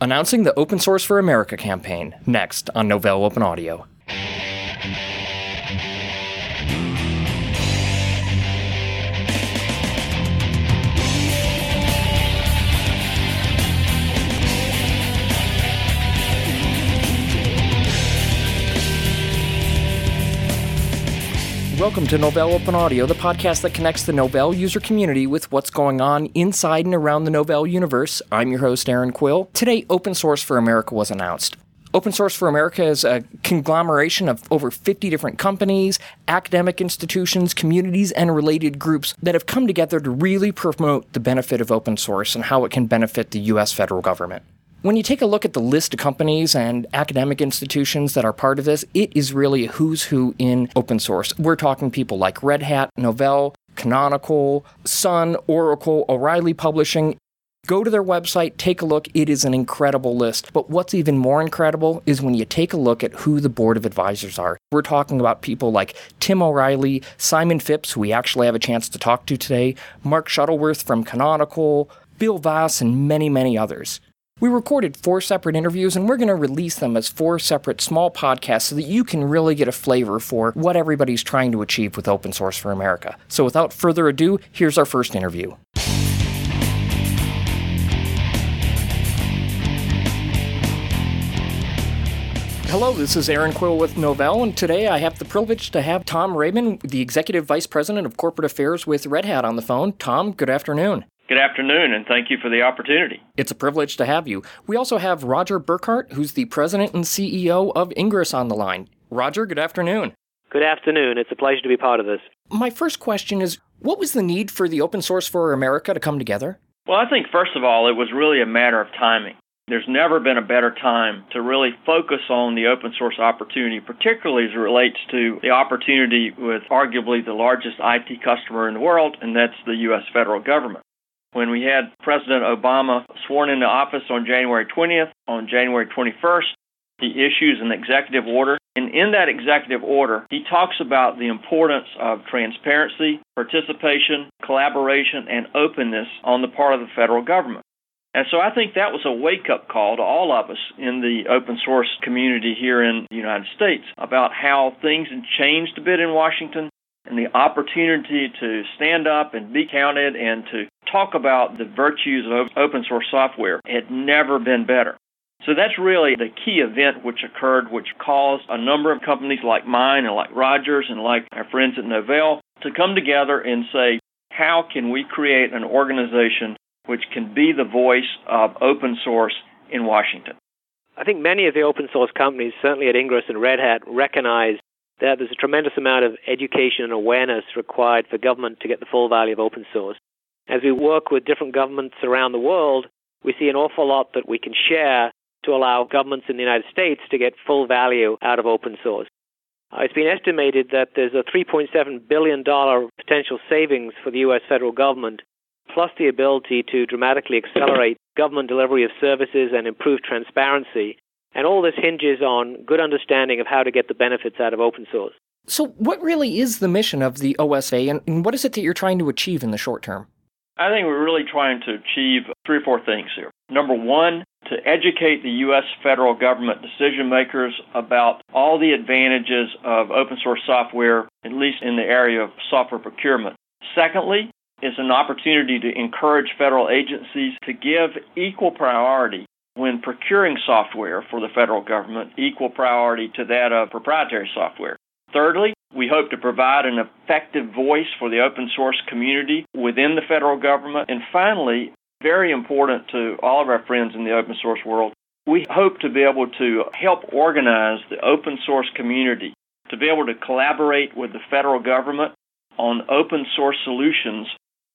announcing the Open Source for America campaign, next on Novell Open Audio. Welcome to Novell Open Audio, the podcast that connects the Novell user community with what's going on inside and around the Novell universe. I'm your host, Erin Quill. Today, Open Source for America was announced. Open Source for America is a conglomeration of over 50 different companies, academic institutions, communities, and related groups that have come together to really promote the benefit of open source and how it can benefit the U.S. federal government. When you take a look at the list of companies and academic institutions that are part of this, it is really a who's who in open source. We're talking people like Red Hat, Novell, Canonical, Sun, Oracle, O'Reilly Publishing. Go to their website, take a look. It is an incredible list. But what's even more incredible is when you take a look at who the board of advisors are. We're talking about people like Tim O'Reilly, Simon Phipps, who we actually have a chance to talk to today, Mark Shuttleworth from Canonical, Bill Vass, and many, many others. We recorded four separate interviews and we're going to release them as four separate small podcasts so that you can really get a flavor for what everybody's trying to achieve with Open Source for America. So without further ado, here's our first interview. Hello, this is Erin Quill with Novell, and today I have the privilege to have Tom Rabon, the Executive Vice President of Corporate Affairs with Red Hat, on the phone. Tom, good afternoon. Good afternoon, and thank you for the opportunity. It's a privilege to have you. We also have Roger Burkhardt, who's the president and CEO of Ingres, on the line. Roger, good afternoon. Good afternoon. It's a pleasure to be part of this. My first question is what was the need for the Open Source for America to come together? Well, I think, first of all, it was really a matter of timing. There's never been a better time to really focus on the open source opportunity, particularly as it relates to the opportunity with arguably the largest IT customer in the world, and that's the U.S. federal government. When we had President Obama sworn into office on January 20th, on January 21st, he issues an executive order. And in that executive order, he talks about the importance of transparency, participation, collaboration, and openness on the part of the federal government. And so I think that was a wake up call to all of us in the open source community here in the United States about how things had changed a bit in Washington and the opportunity to stand up and be counted and to talk about the virtues of open source software had never been better. So that's really the key event which occurred, which caused a number of companies like mine and like Rogers and like our friends at Novell to come together and say, how can we create an organization which can be the voice of open source in Washington? I think many of the open source companies, certainly at Ingres and Red Hat, recognize that there's a tremendous amount of education and awareness required for government to get the full value of open source. As we work with different governments around the world, we see an awful lot that we can share to allow governments in the United States to get full value out of open source. Uh, it's been estimated that there's a $3.7 billion potential savings for the U.S. federal government, plus the ability to dramatically accelerate government delivery of services and improve transparency and all this hinges on good understanding of how to get the benefits out of open source. So, what really is the mission of the OSA, and what is it that you're trying to achieve in the short term? I think we're really trying to achieve three or four things here. Number one, to educate the U.S. federal government decision makers about all the advantages of open source software, at least in the area of software procurement. Secondly, is an opportunity to encourage federal agencies to give equal priority when procuring software for the federal government equal priority to that of proprietary software. Thirdly, we hope to provide an effective voice for the open source community within the federal government. And finally, very important to all of our friends in the open source world, we hope to be able to help organize the open source community to be able to collaborate with the federal government on open source solutions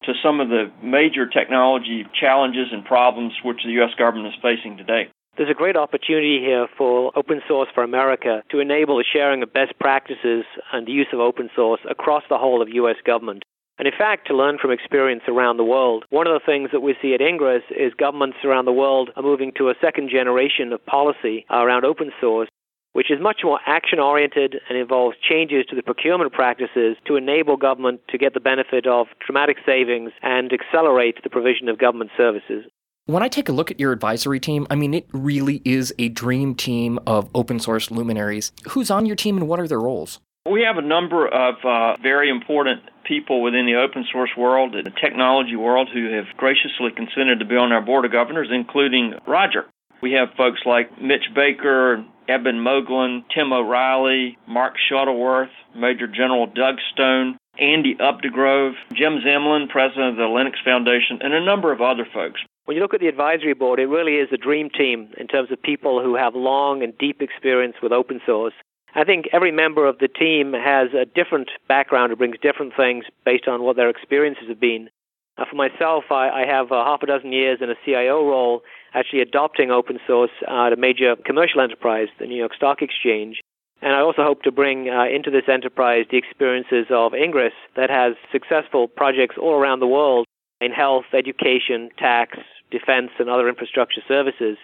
to some of the major technology challenges and problems which the U.S. government is facing today. There's a great opportunity here for Open Source for America to enable the sharing of best practices and the use of open source across the whole of U.S. government. And in fact, to learn from experience around the world, one of the things that we see at Ingres is governments around the world are moving to a second generation of policy around open source which is much more action oriented and involves changes to the procurement practices to enable government to get the benefit of dramatic savings and accelerate the provision of government services. When I take a look at your advisory team, I mean, it really is a dream team of open source luminaries. Who's on your team and what are their roles? We have a number of uh, very important people within the open source world, and the technology world, who have graciously consented to be on our board of governors, including Roger. We have folks like Mitch Baker, Eben Moglen, Tim O'Reilly, Mark Shuttleworth, Major General Doug Stone, Andy Updegrove, Jim Zemlin, president of the Linux Foundation, and a number of other folks. When you look at the advisory board, it really is a dream team in terms of people who have long and deep experience with open source. I think every member of the team has a different background and brings different things based on what their experiences have been. Uh, for myself, I, I have uh, half a dozen years in a CIO role, actually adopting open source uh, at a major commercial enterprise, the New York Stock Exchange. And I also hope to bring uh, into this enterprise the experiences of Ingres that has successful projects all around the world in health, education, tax, defense, and other infrastructure services.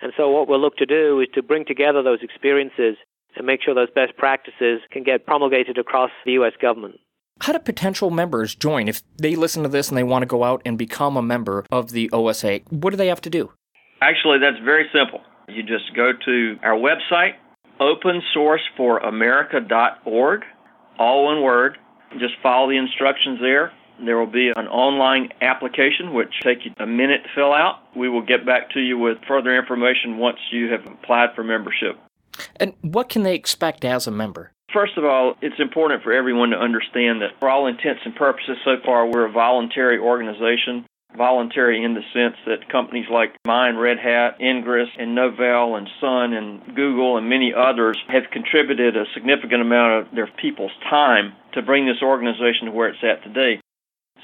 And so what we'll look to do is to bring together those experiences and make sure those best practices can get promulgated across the U.S. government. How do potential members join if they listen to this and they want to go out and become a member of the OSA? What do they have to do? Actually, that's very simple. You just go to our website, opensourceforamerica.org, all one word. Just follow the instructions there. There will be an online application which take you a minute to fill out. We will get back to you with further information once you have applied for membership. And what can they expect as a member? First of all, it's important for everyone to understand that for all intents and purposes, so far we're a voluntary organization. Voluntary in the sense that companies like mine, Red Hat, Ingres, and Novell, and Sun, and Google, and many others have contributed a significant amount of their people's time to bring this organization to where it's at today.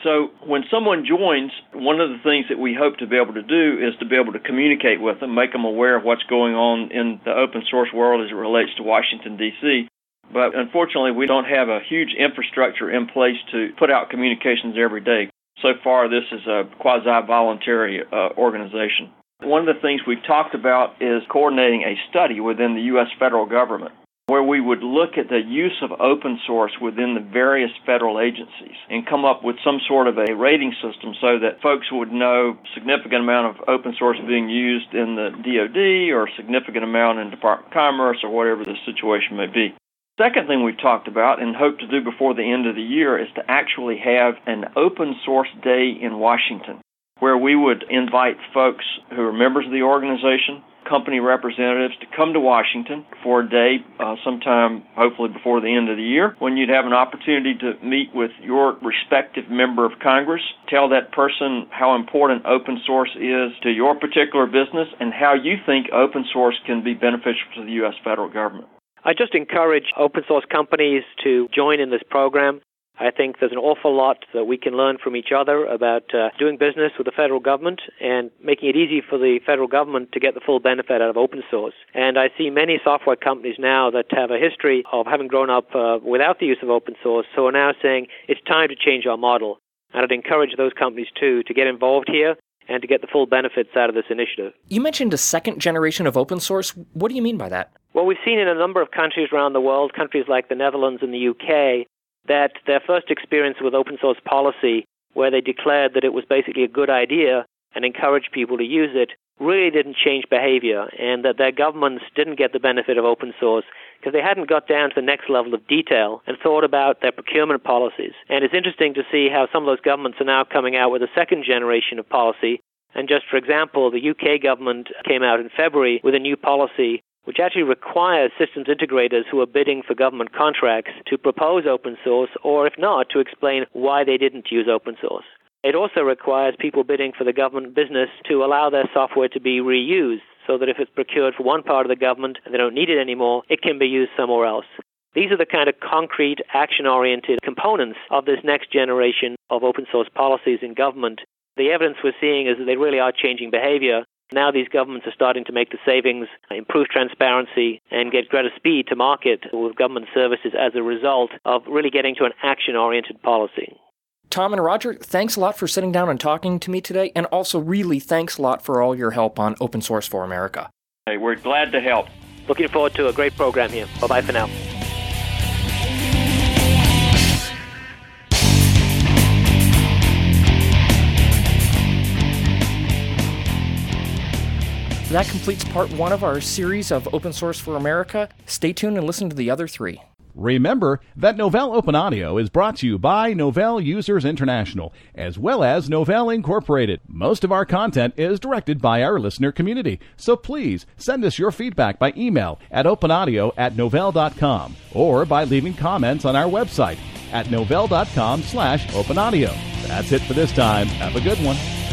So when someone joins, one of the things that we hope to be able to do is to be able to communicate with them, make them aware of what's going on in the open source world as it relates to Washington, D.C. But unfortunately, we don't have a huge infrastructure in place to put out communications every day. So far, this is a quasi voluntary uh, organization. One of the things we've talked about is coordinating a study within the U.S. federal government where we would look at the use of open source within the various federal agencies and come up with some sort of a rating system so that folks would know significant amount of open source being used in the DoD or significant amount in Department of Commerce or whatever the situation may be. Second thing we've talked about and hope to do before the end of the year is to actually have an open source day in Washington where we would invite folks who are members of the organization, company representatives to come to Washington for a day uh, sometime, hopefully before the end of the year, when you'd have an opportunity to meet with your respective member of Congress, tell that person how important open source is to your particular business and how you think open source can be beneficial to the U.S. federal government. I just encourage open source companies to join in this program. I think there's an awful lot that we can learn from each other about uh, doing business with the federal government and making it easy for the federal government to get the full benefit out of open source. And I see many software companies now that have a history of having grown up uh, without the use of open source, so are now saying it's time to change our model. And I'd encourage those companies too to get involved here and to get the full benefits out of this initiative. You mentioned a second generation of open source. What do you mean by that? Well, we've seen in a number of countries around the world, countries like the Netherlands and the UK, that their first experience with open source policy, where they declared that it was basically a good idea and encouraged people to use it, really didn't change behavior, and that their governments didn't get the benefit of open source because they hadn't got down to the next level of detail and thought about their procurement policies. And it's interesting to see how some of those governments are now coming out with a second generation of policy. And just for example, the UK government came out in February with a new policy which actually requires systems integrators who are bidding for government contracts to propose open source, or if not, to explain why they didn't use open source. It also requires people bidding for the government business to allow their software to be reused so that if it's procured for one part of the government and they don't need it anymore, it can be used somewhere else. These are the kind of concrete, action oriented components of this next generation of open source policies in government. The evidence we're seeing is that they really are changing behavior now these governments are starting to make the savings, improve transparency, and get greater speed to market with government services as a result of really getting to an action oriented policy. Tom and Roger, thanks a lot for sitting down and talking to me today, and also really thanks a lot for all your help on Open Source for America. Hey, we're glad to help. Looking forward to a great program here. Bye bye for now. That completes part one of our series of Open Source for America. Stay tuned and listen to the other three. Remember that Novell Open Audio is brought to you by Novell Users International, as well as Novell Incorporated. Most of our content is directed by our listener community, so please send us your feedback by email at openaudio at novell.com or by leaving comments on our website at novell.com slash openaudio. That's it for this time. Have a good one.